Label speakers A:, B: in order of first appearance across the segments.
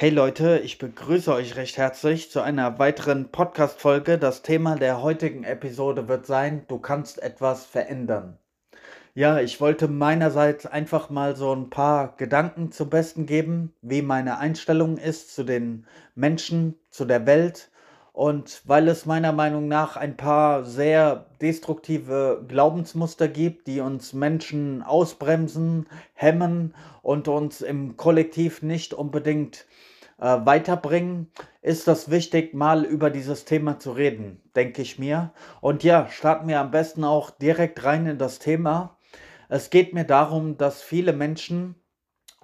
A: Hey Leute, ich begrüße euch recht herzlich zu einer weiteren Podcast-Folge. Das Thema der heutigen Episode wird sein: Du kannst etwas verändern. Ja, ich wollte meinerseits einfach mal so ein paar Gedanken zum Besten geben, wie meine Einstellung ist zu den Menschen, zu der Welt. Und weil es meiner Meinung nach ein paar sehr destruktive Glaubensmuster gibt, die uns Menschen ausbremsen, hemmen und uns im Kollektiv nicht unbedingt äh, weiterbringen, ist das wichtig, mal über dieses Thema zu reden, denke ich mir. Und ja, starten wir am besten auch direkt rein in das Thema. Es geht mir darum, dass viele Menschen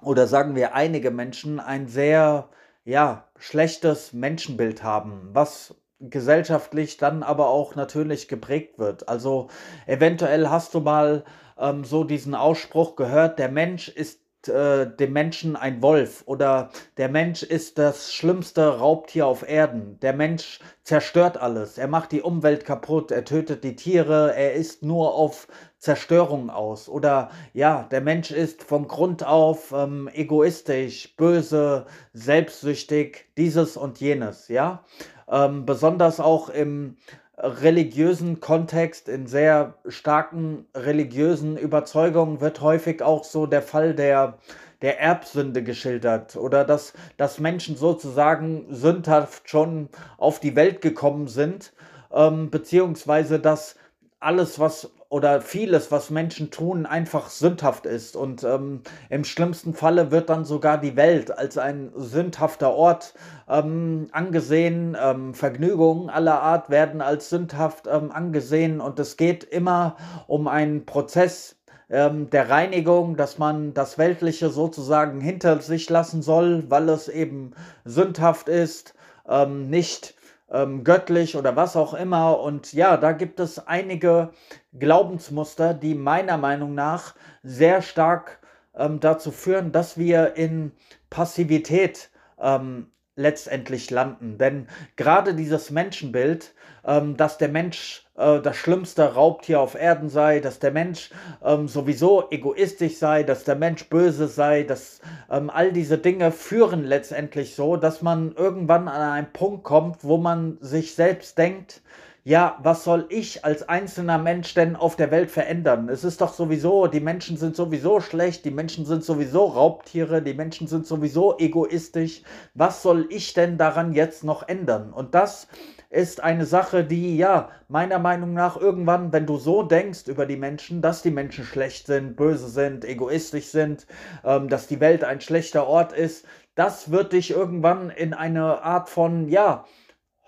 A: oder sagen wir einige Menschen ein sehr ja, schlechtes Menschenbild haben, was gesellschaftlich dann aber auch natürlich geprägt wird. Also eventuell hast du mal ähm, so diesen Ausspruch gehört, der Mensch ist äh, dem Menschen ein Wolf oder der Mensch ist das schlimmste Raubtier auf Erden. Der Mensch zerstört alles. Er macht die Umwelt kaputt. Er tötet die Tiere. Er ist nur auf Zerstörung aus. Oder ja, der Mensch ist von Grund auf ähm, egoistisch, böse, selbstsüchtig, dieses und jenes. Ja, ähm, besonders auch im religiösen Kontext, in sehr starken religiösen Überzeugungen wird häufig auch so der Fall der, der Erbsünde geschildert oder dass, dass Menschen sozusagen sündhaft schon auf die Welt gekommen sind, ähm, beziehungsweise dass alles, was oder vieles, was Menschen tun, einfach sündhaft ist. Und ähm, im schlimmsten Falle wird dann sogar die Welt als ein sündhafter Ort ähm, angesehen. Ähm, Vergnügungen aller Art werden als sündhaft ähm, angesehen. Und es geht immer um einen Prozess ähm, der Reinigung, dass man das Weltliche sozusagen hinter sich lassen soll, weil es eben sündhaft ist, ähm, nicht ähm, göttlich oder was auch immer. Und ja, da gibt es einige Glaubensmuster, die meiner Meinung nach sehr stark ähm, dazu führen, dass wir in Passivität ähm, letztendlich landen. Denn gerade dieses Menschenbild, ähm, dass der Mensch äh, das schlimmste Raubtier auf Erden sei, dass der Mensch ähm, sowieso egoistisch sei, dass der Mensch böse sei, dass ähm, all diese Dinge führen letztendlich so, dass man irgendwann an einen Punkt kommt, wo man sich selbst denkt, ja, was soll ich als einzelner Mensch denn auf der Welt verändern? Es ist doch sowieso, die Menschen sind sowieso schlecht, die Menschen sind sowieso Raubtiere, die Menschen sind sowieso egoistisch. Was soll ich denn daran jetzt noch ändern? Und das ist eine Sache, die ja meiner Meinung nach irgendwann, wenn du so denkst über die Menschen, dass die Menschen schlecht sind, böse sind, egoistisch sind, ähm, dass die Welt ein schlechter Ort ist, das wird dich irgendwann in eine Art von, ja,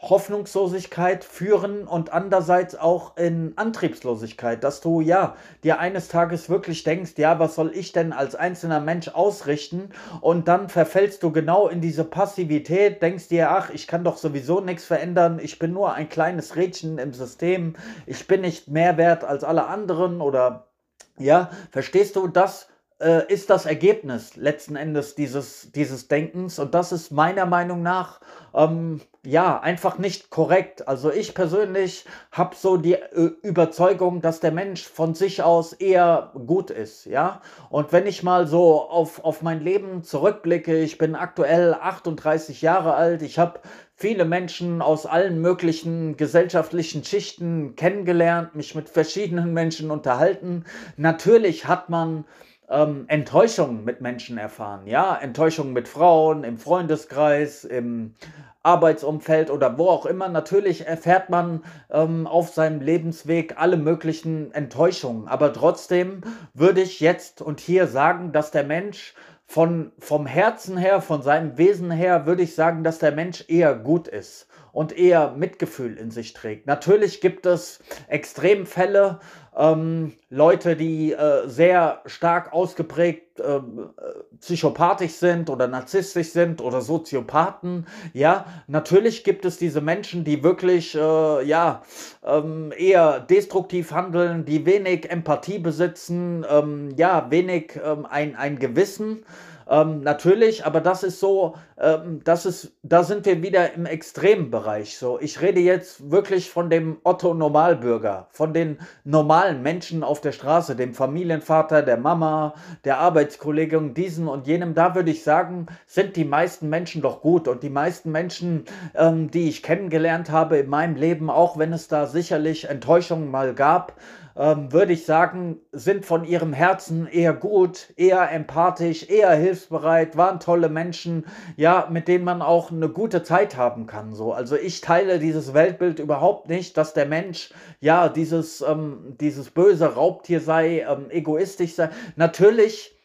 A: Hoffnungslosigkeit führen und andererseits auch in Antriebslosigkeit, dass du ja dir eines Tages wirklich denkst, ja, was soll ich denn als einzelner Mensch ausrichten? Und dann verfällst du genau in diese Passivität, denkst dir, ach, ich kann doch sowieso nichts verändern, ich bin nur ein kleines Rädchen im System, ich bin nicht mehr wert als alle anderen oder ja, verstehst du, das äh, ist das Ergebnis letzten Endes dieses, dieses Denkens und das ist meiner Meinung nach ähm, ja einfach nicht korrekt. Also ich persönlich habe so die äh, Überzeugung, dass der Mensch von sich aus eher gut ist, ja. Und wenn ich mal so auf, auf mein Leben zurückblicke, ich bin aktuell 38 Jahre alt, ich habe viele Menschen aus allen möglichen gesellschaftlichen Schichten kennengelernt, mich mit verschiedenen Menschen unterhalten. Natürlich hat man ähm, Enttäuschungen mit Menschen erfahren. Ja, Enttäuschungen mit Frauen, im Freundeskreis, im Arbeitsumfeld oder wo auch immer. Natürlich erfährt man ähm, auf seinem Lebensweg alle möglichen Enttäuschungen. Aber trotzdem würde ich jetzt und hier sagen, dass der Mensch von, vom Herzen her, von seinem Wesen her, würde ich sagen, dass der Mensch eher gut ist und eher Mitgefühl in sich trägt. Natürlich gibt es Extremfälle, ähm, Leute, die äh, sehr stark ausgeprägt äh, psychopathisch sind oder narzisstisch sind oder Soziopathen. Ja, natürlich gibt es diese Menschen, die wirklich äh, ja ähm, eher destruktiv handeln, die wenig Empathie besitzen, ähm, ja wenig ähm, ein, ein Gewissen Ähm, natürlich, aber das ist so, ähm, das ist, da sind wir wieder im extremen Bereich. So, ich rede jetzt wirklich von dem Otto Normalbürger, von den normalen Menschen auf der Straße, dem Familienvater, der Mama, der Arbeitskollegin, diesen und jenem. Da würde ich sagen, sind die meisten Menschen doch gut und die meisten Menschen, ähm, die ich kennengelernt habe in meinem Leben, auch wenn es da sicherlich Enttäuschungen mal gab, ähm, würde ich sagen, sind von ihrem Herzen eher gut, eher empathisch, eher hilfsbereit, waren tolle Menschen, ja, mit denen man auch eine gute Zeit haben kann. So. Also ich teile dieses Weltbild überhaupt nicht, dass der Mensch ja dieses, ähm, dieses böse Raubtier sei, ähm, egoistisch sei. Natürlich,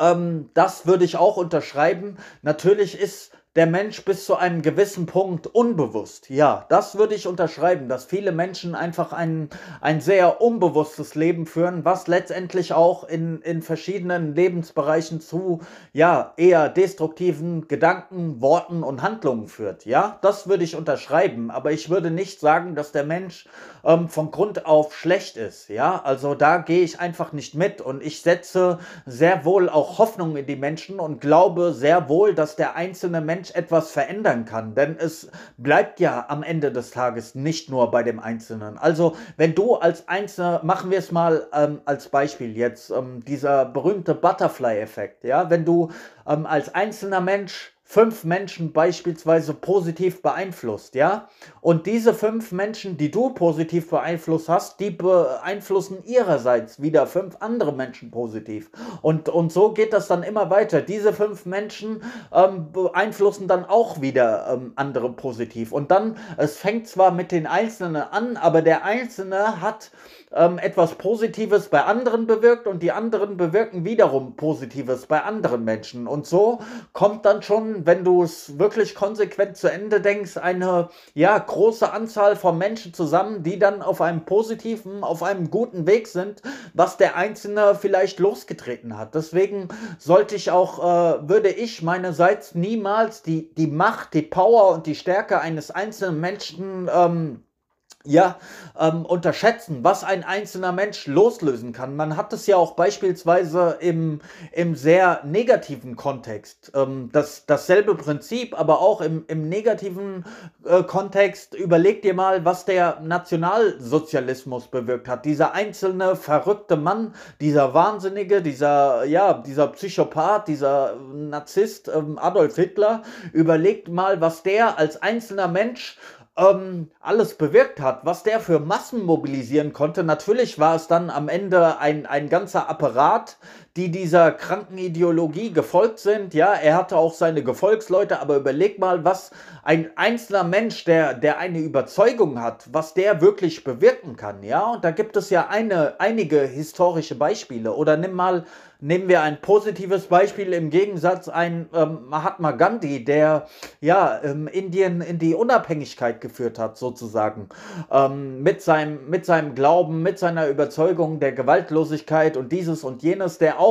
A: ähm, das würde ich auch unterschreiben. Natürlich ist der Mensch bis zu einem gewissen Punkt unbewusst. Ja, das würde ich unterschreiben, dass viele Menschen einfach ein, ein sehr unbewusstes Leben führen, was letztendlich auch in, in verschiedenen Lebensbereichen zu ja, eher destruktiven Gedanken, Worten und Handlungen führt. Ja, das würde ich unterschreiben, aber ich würde nicht sagen, dass der Mensch ähm, von Grund auf schlecht ist. Ja, also da gehe ich einfach nicht mit und ich setze sehr wohl auch Hoffnung in die Menschen und glaube sehr wohl, dass der einzelne Mensch Mensch etwas verändern kann. Denn es bleibt ja am Ende des Tages nicht nur bei dem Einzelnen. Also wenn du als Einzelner, machen wir es mal ähm, als Beispiel jetzt, ähm, dieser berühmte Butterfly-Effekt, ja, wenn du ähm, als einzelner Mensch fünf Menschen beispielsweise positiv beeinflusst, ja? Und diese fünf Menschen, die du positiv beeinflusst hast, die beeinflussen ihrerseits wieder fünf andere Menschen positiv. Und, und so geht das dann immer weiter. Diese fünf Menschen ähm, beeinflussen dann auch wieder ähm, andere positiv. Und dann, es fängt zwar mit den Einzelnen an, aber der Einzelne hat ähm, etwas Positives bei anderen bewirkt und die anderen bewirken wiederum Positives bei anderen Menschen. Und so kommt dann schon, wenn du es wirklich konsequent zu Ende denkst, eine ja, große Anzahl von Menschen zusammen, die dann auf einem positiven, auf einem guten Weg sind, was der Einzelne vielleicht losgetreten hat. Deswegen sollte ich auch, äh, würde ich meinerseits niemals die, die Macht, die Power und die Stärke eines einzelnen Menschen ähm, ja, ähm, unterschätzen, was ein einzelner Mensch loslösen kann. Man hat es ja auch beispielsweise im, im sehr negativen Kontext. Ähm, das, dasselbe Prinzip, aber auch im, im negativen äh, Kontext. Überleg dir mal, was der Nationalsozialismus bewirkt hat. Dieser einzelne verrückte Mann, dieser Wahnsinnige, dieser, ja, dieser Psychopath, dieser Narzisst ähm, Adolf Hitler. Überlegt mal, was der als einzelner Mensch ähm, alles bewirkt hat, was der für Massen mobilisieren konnte. Natürlich war es dann am Ende ein, ein ganzer Apparat, die dieser kranken Ideologie gefolgt sind. Ja, er hatte auch seine Gefolgsleute, aber überleg mal, was ein einzelner Mensch, der, der eine Überzeugung hat, was der wirklich bewirken kann. Ja, und da gibt es ja eine, einige historische Beispiele. Oder nimm mal Nehmen wir ein positives Beispiel im Gegensatz ein ähm, Mahatma Gandhi, der ja ähm, Indien in die Unabhängigkeit geführt hat, sozusagen. Ähm, mit, seinem, mit seinem Glauben, mit seiner Überzeugung der Gewaltlosigkeit und dieses und jenes, der auch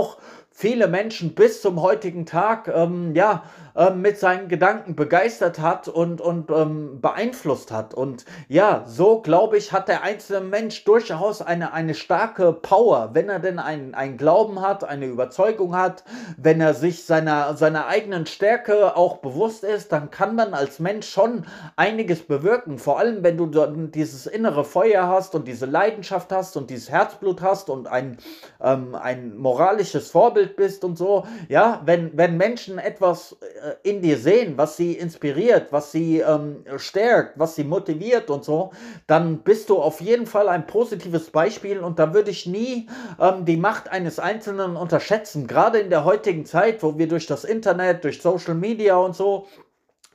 A: viele Menschen bis zum heutigen Tag ähm, ja, ähm, mit seinen Gedanken begeistert hat und, und ähm, beeinflusst hat. Und ja, so glaube ich, hat der einzelne Mensch durchaus eine, eine starke Power, wenn er denn einen, Glauben hat, eine Überzeugung hat, wenn er sich seiner, seiner eigenen Stärke auch bewusst ist, dann kann man als Mensch schon einiges bewirken. Vor allem, wenn du dieses innere Feuer hast und diese Leidenschaft hast und dieses Herzblut hast und ein, ähm, ein moralisches Vorbild Vorbild bist und so. Ja, wenn, wenn Menschen etwas äh, in dir sehen, was sie inspiriert, was sie ähm, stärkt, was sie motiviert und so, dann bist du auf jeden Fall ein positives Beispiel und da würde ich nie ähm, die Macht eines Einzelnen unterschätzen. Gerade in der heutigen Zeit, wo wir durch das Internet, durch Social Media und so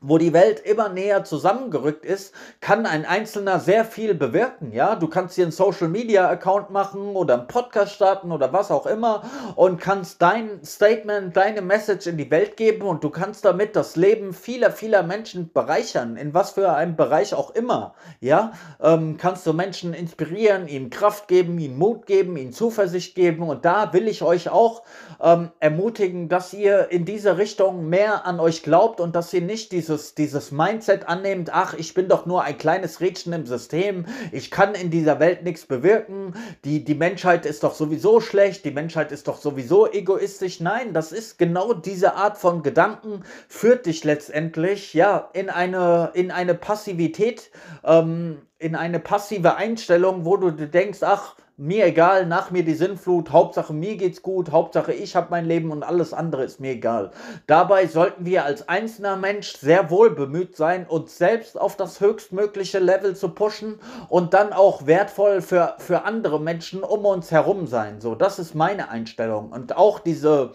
A: wo die Welt immer näher zusammengerückt ist, kann ein Einzelner sehr viel bewirken. Ja, du kannst dir einen Social Media Account machen oder einen Podcast starten oder was auch immer und kannst dein Statement, deine Message in die Welt geben und du kannst damit das Leben vieler, vieler Menschen bereichern, in was für einem Bereich auch immer. Ja, ähm, kannst du Menschen inspirieren, ihnen Kraft geben, ihnen Mut geben, ihnen Zuversicht geben und da will ich euch auch ähm, ermutigen, dass ihr in diese Richtung mehr an euch glaubt und dass ihr nicht diese dieses, dieses Mindset annimmt, ach, ich bin doch nur ein kleines Rädchen im System, ich kann in dieser Welt nichts bewirken, die, die Menschheit ist doch sowieso schlecht, die Menschheit ist doch sowieso egoistisch. Nein, das ist genau diese Art von Gedanken, führt dich letztendlich ja in eine, in eine Passivität, ähm, in eine passive Einstellung, wo du denkst, ach, mir egal, nach mir die Sinnflut, Hauptsache mir geht's gut, Hauptsache ich habe mein Leben und alles andere ist mir egal. Dabei sollten wir als einzelner Mensch sehr wohl bemüht sein, uns selbst auf das höchstmögliche Level zu pushen und dann auch wertvoll für, für andere Menschen um uns herum sein. So, das ist meine Einstellung. Und auch diese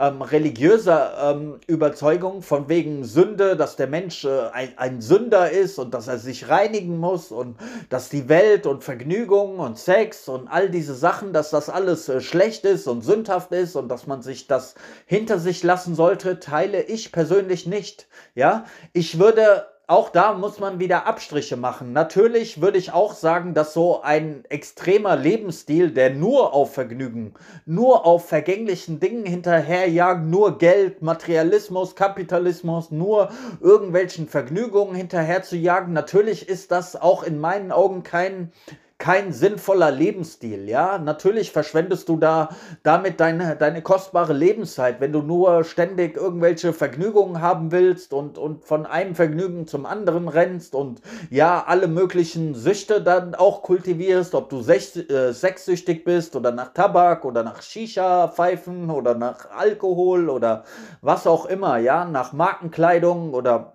A: ähm, religiöser ähm, Überzeugung von wegen Sünde, dass der Mensch äh, ein, ein Sünder ist und dass er sich reinigen muss und dass die Welt und Vergnügung und Sex und all diese Sachen, dass das alles äh, schlecht ist und sündhaft ist und dass man sich das hinter sich lassen sollte, teile ich persönlich nicht. Ja, ich würde auch da muss man wieder Abstriche machen. Natürlich würde ich auch sagen, dass so ein extremer Lebensstil, der nur auf Vergnügen, nur auf vergänglichen Dingen hinterherjagt, nur Geld, Materialismus, Kapitalismus, nur irgendwelchen Vergnügungen hinterher zu jagen, natürlich ist das auch in meinen Augen kein kein sinnvoller Lebensstil, ja. Natürlich verschwendest du da damit deine, deine kostbare Lebenszeit, wenn du nur ständig irgendwelche Vergnügungen haben willst und, und von einem Vergnügen zum anderen rennst und ja, alle möglichen Süchte dann auch kultivierst, ob du sech, äh, sexsüchtig bist oder nach Tabak oder nach Shisha-Pfeifen oder nach Alkohol oder was auch immer, ja, nach Markenkleidung oder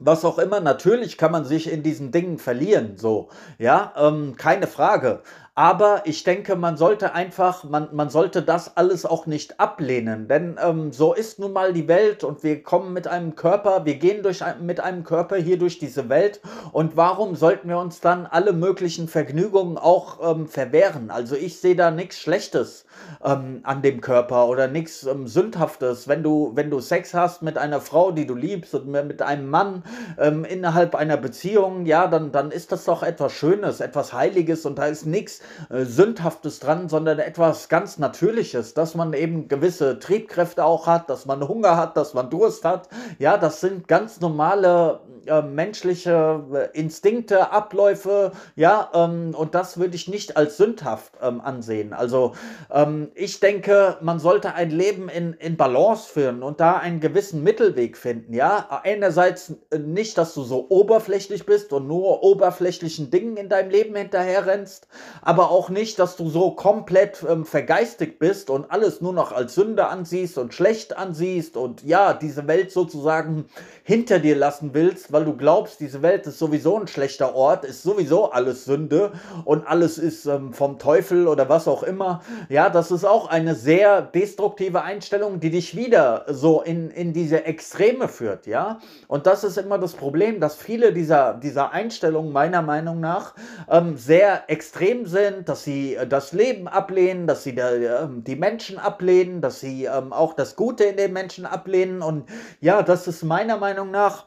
A: was auch immer, natürlich kann man sich in diesen Dingen verlieren, so, ja, ähm, keine Frage. Aber ich denke, man sollte einfach, man, man sollte das alles auch nicht ablehnen, denn ähm, so ist nun mal die Welt und wir kommen mit einem Körper, wir gehen durch, mit einem Körper hier durch diese Welt und warum sollten wir uns dann alle möglichen Vergnügungen auch ähm, verwehren? Also ich sehe da nichts Schlechtes ähm, an dem Körper oder nichts ähm, Sündhaftes. Wenn du, wenn du Sex hast mit einer Frau, die du liebst und mit einem Mann ähm, innerhalb einer Beziehung, ja, dann, dann ist das doch etwas Schönes, etwas Heiliges und da ist nichts äh, Sündhaftes dran, sondern etwas ganz Natürliches, dass man eben gewisse Triebkräfte auch hat, dass man Hunger hat, dass man Durst hat. Ja, das sind ganz normale äh, menschliche äh, Instinkte, Abläufe, ja, ähm, und das würde ich nicht als sündhaft ähm, ansehen. Also ähm, ich denke, man sollte ein Leben in, in Balance führen und da einen gewissen Mittelweg finden, ja. Einerseits äh, nicht, dass du so oberflächlich bist und nur oberflächlichen Dingen in deinem Leben hinterherrennst, aber auch nicht, dass du so komplett ähm, vergeistigt bist und alles nur noch als Sünde ansiehst und schlecht ansiehst und ja, diese Welt sozusagen hinter dir lassen willst, weil du glaubst, diese Welt ist sowieso ein schlechter Ort, ist sowieso alles Sünde und alles ist ähm, vom Teufel oder was auch immer. Ja, das ist auch eine sehr destruktive Einstellung, die dich wieder so in, in diese Extreme führt, ja. Und das ist immer das Problem, dass viele dieser, dieser Einstellungen meiner Meinung nach ähm, sehr extrem sind, dass sie äh, das Leben ablehnen, dass sie da, äh, die Menschen ablehnen, dass sie ähm, auch das Gute in den Menschen ablehnen. Und ja, das ist meiner Meinung nach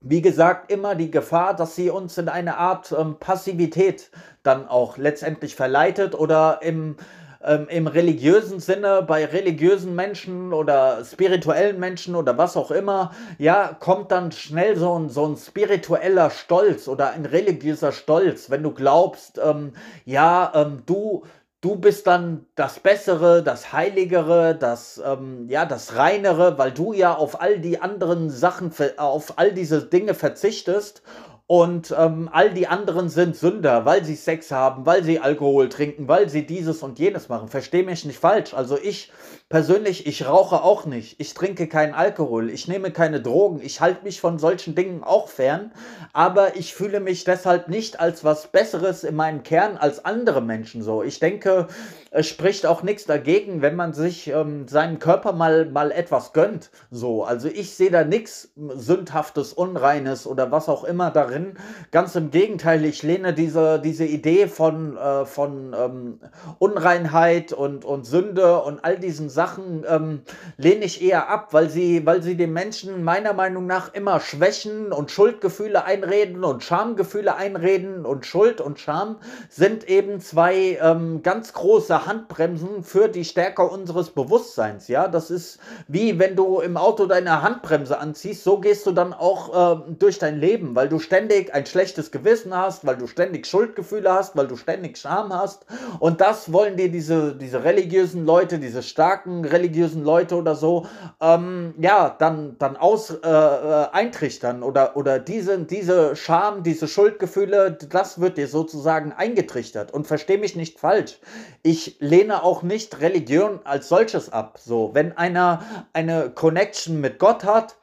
A: wie gesagt, immer die Gefahr, dass sie uns in eine Art ähm, Passivität dann auch letztendlich verleitet oder im, ähm, im religiösen Sinne bei religiösen Menschen oder spirituellen Menschen oder was auch immer, ja, kommt dann schnell so ein, so ein spiritueller Stolz oder ein religiöser Stolz, wenn du glaubst, ähm, ja, ähm, du, du bist dann das Bessere, das Heiligere, das, ähm, ja, das Reinere, weil du ja auf all die anderen Sachen, auf all diese Dinge verzichtest und ähm, all die anderen sind Sünder, weil sie Sex haben, weil sie Alkohol trinken, weil sie dieses und jenes machen. Versteh mich nicht falsch. Also ich persönlich, ich rauche auch nicht. Ich trinke keinen Alkohol. Ich nehme keine Drogen. Ich halte mich von solchen Dingen auch fern. Aber ich fühle mich deshalb nicht als was Besseres in meinem Kern als andere Menschen so. Ich denke, es spricht auch nichts dagegen, wenn man sich ähm, seinem Körper mal, mal etwas gönnt. So, also ich sehe da nichts Sündhaftes, Unreines oder was auch immer darin. Ganz im Gegenteil, ich lehne diese, diese Idee von, äh, von ähm, Unreinheit und, und Sünde und all diesen Sachen ähm, lehne ich eher ab, weil sie, weil sie den Menschen meiner Meinung nach immer Schwächen und Schuldgefühle einreden und Schamgefühle einreden und Schuld und Scham sind eben zwei ähm, ganz große Handbremsen für die Stärke unseres Bewusstseins. Ja, das ist wie wenn du im Auto deine Handbremse anziehst, so gehst du dann auch äh, durch dein Leben, weil du ständig ein schlechtes Gewissen hast, weil du ständig Schuldgefühle hast, weil du ständig Scham hast. Und das wollen dir diese, diese religiösen Leute, diese starken religiösen Leute oder so, ähm, ja, dann, dann aus, äh, äh eintrichtern oder, oder diese, diese Scham, diese Schuldgefühle, das wird dir sozusagen eingetrichtert. Und versteh mich nicht falsch. Ich lehne auch nicht Religion als solches ab. So, wenn einer eine Connection mit Gott hat,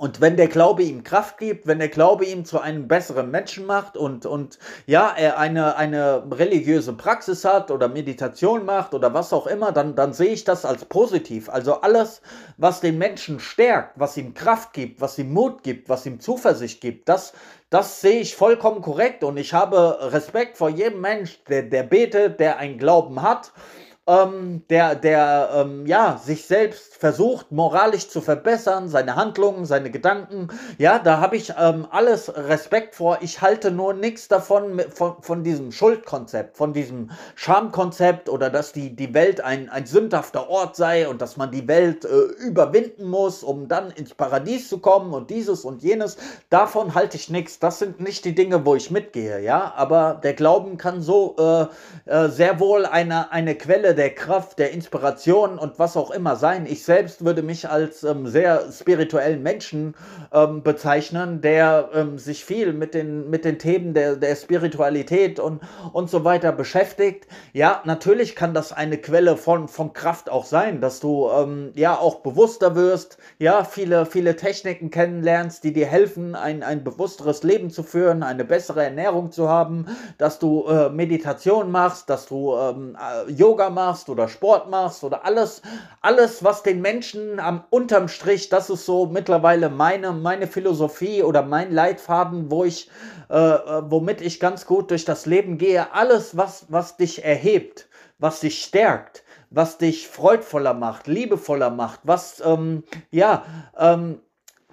A: und wenn der Glaube ihm Kraft gibt, wenn der Glaube ihm zu einem besseren Menschen macht und, und ja, er eine, eine religiöse Praxis hat oder Meditation macht oder was auch immer, dann, dann sehe ich das als positiv. Also alles, was den Menschen stärkt, was ihm Kraft gibt, was ihm Mut gibt, was ihm Zuversicht gibt, das, das sehe ich vollkommen korrekt und ich habe Respekt vor jedem Mensch, der, der betet, der einen Glauben hat ähm, der, der ähm, ja, sich selbst versucht, moralisch zu verbessern, seine Handlungen, seine Gedanken. Ja, da habe ich ähm, alles Respekt vor. Ich halte nur nichts davon von, von diesem Schuldkonzept, von diesem Schamkonzept oder dass die, die Welt ein, ein sündhafter Ort sei und dass man die Welt äh, überwinden muss, um dann ins Paradies zu kommen und dieses und jenes. Davon halte ich nichts. Das sind nicht die Dinge, wo ich mitgehe, ja. Aber der Glauben kann so äh, äh, sehr wohl eine, eine Quelle der Kraft, der Inspiration und was auch immer sein. Ich selbst würde mich als ähm, sehr spirituellen Menschen ähm, bezeichnen, der ähm, sich viel mit den, mit den Themen der, der Spiritualität und, und so weiter beschäftigt. Ja, natürlich kann das eine Quelle von, von Kraft auch sein, dass du ähm, ja auch bewusster wirst, ja, viele, viele Techniken kennenlernst, die dir helfen, ein, ein bewussteres Leben zu führen, eine bessere Ernährung zu haben, dass du äh, Meditation machst, dass du ähm, äh, Yoga machst, machst oder Sport machst oder alles, alles, was den Menschen am unterm Strich, das ist so mittlerweile meine, meine Philosophie oder mein Leitfaden, wo ich, äh, äh, womit ich ganz gut durch das Leben gehe. Alles, was, was dich erhebt, was dich stärkt, was dich freudvoller macht, liebevoller macht, was, ähm, ja, ähm,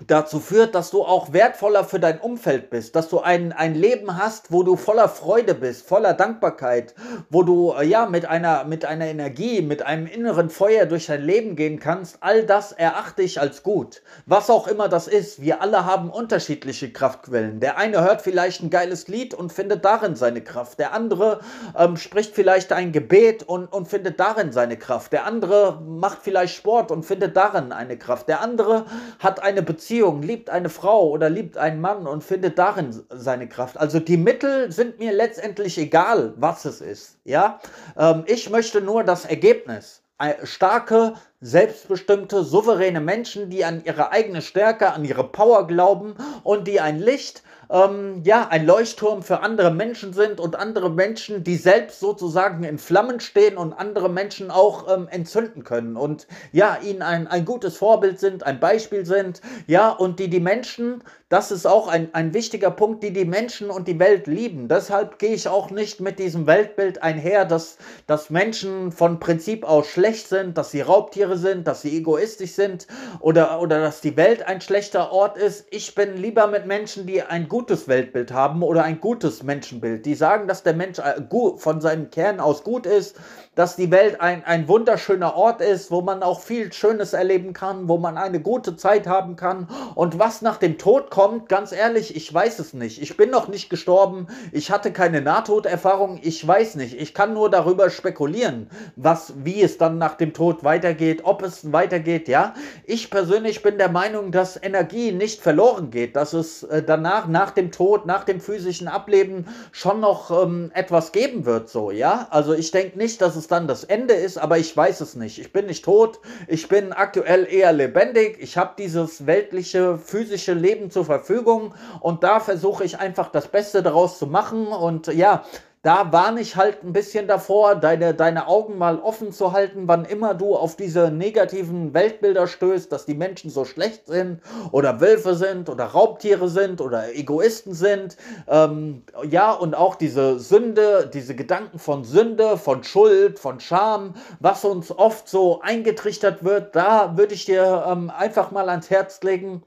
A: dazu führt, dass du auch wertvoller für dein Umfeld bist, dass du ein, ein Leben hast, wo du voller Freude bist, voller Dankbarkeit, wo du äh, ja mit einer, mit einer Energie, mit einem inneren Feuer durch dein Leben gehen kannst, all das erachte ich als gut. Was auch immer das ist, wir alle haben unterschiedliche Kraftquellen. Der eine hört vielleicht ein geiles Lied und findet darin seine Kraft. Der andere ähm, spricht vielleicht ein Gebet und, und findet darin seine Kraft. Der andere macht vielleicht Sport und findet darin eine Kraft. Der andere hat eine Beziehung Beziehung, liebt eine Frau oder liebt einen Mann und findet darin seine Kraft. Also die Mittel sind mir letztendlich egal, was es ist. Ja, ähm, ich möchte nur das Ergebnis. Starke, selbstbestimmte, souveräne Menschen, die an ihre eigene Stärke, an ihre Power glauben und die ein Licht ähm, ja, ein Leuchtturm für andere Menschen sind und andere Menschen, die selbst sozusagen in Flammen stehen und andere Menschen auch ähm, entzünden können und ja, ihnen ein, ein gutes Vorbild sind, ein Beispiel sind, ja, und die die Menschen, das ist auch ein, ein wichtiger Punkt, die die Menschen und die Welt lieben. Deshalb gehe ich auch nicht mit diesem Weltbild einher, dass, dass Menschen von Prinzip aus schlecht sind, dass sie Raubtiere sind, dass sie egoistisch sind oder, oder dass die Welt ein schlechter Ort ist. Ich bin lieber mit Menschen, die ein gutes Weltbild haben oder ein gutes Menschenbild. Die sagen, dass der Mensch äh, von seinem Kern aus gut ist, dass die Welt ein, ein wunderschöner Ort ist, wo man auch viel Schönes erleben kann, wo man eine gute Zeit haben kann. Und was nach dem Tod kommt, ganz ehrlich, ich weiß es nicht. Ich bin noch nicht gestorben, ich hatte keine Nahtoderfahrung, ich weiß nicht. Ich kann nur darüber spekulieren, was, wie es dann nach dem Tod weitergeht, ob es weitergeht, ja. Ich persönlich bin der Meinung, dass Energie nicht verloren geht, dass es äh, danach, nach dem Tod, nach dem physischen Ableben schon noch ähm, etwas geben wird, so, ja. Also ich denke nicht, dass es dann das Ende ist, aber ich weiß es nicht. Ich bin nicht tot, ich bin aktuell eher lebendig, ich habe dieses weltliche, physische Leben zur Verfügung und da versuche ich einfach das Beste daraus zu machen und ja, da warne ich halt ein bisschen davor, deine, deine Augen mal offen zu halten, wann immer du auf diese negativen Weltbilder stößt, dass die Menschen so schlecht sind oder Wölfe sind oder Raubtiere sind oder Egoisten sind. Ähm, ja, und auch diese Sünde, diese Gedanken von Sünde, von Schuld, von Scham, was uns oft so eingetrichtert wird, da würde ich dir ähm, einfach mal ans Herz legen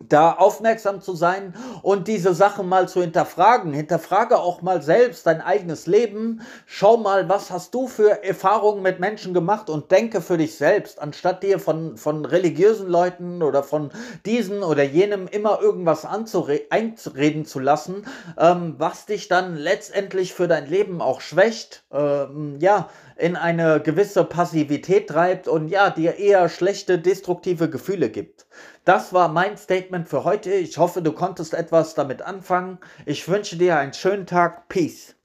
A: da aufmerksam zu sein und diese Sachen mal zu hinterfragen. Hinterfrage auch mal selbst dein eigenes Leben. Schau mal, was hast du für Erfahrungen mit Menschen gemacht und denke für dich selbst, anstatt dir von, von religiösen Leuten oder von diesen oder jenem immer irgendwas einreden zu lassen, ähm, was dich dann letztendlich für dein Leben auch schwächt. Ähm, ja, in eine gewisse Passivität treibt und ja, dir eher schlechte, destruktive Gefühle gibt. Das war mein Statement für heute. Ich hoffe, du konntest etwas damit anfangen. Ich wünsche dir einen schönen Tag. Peace.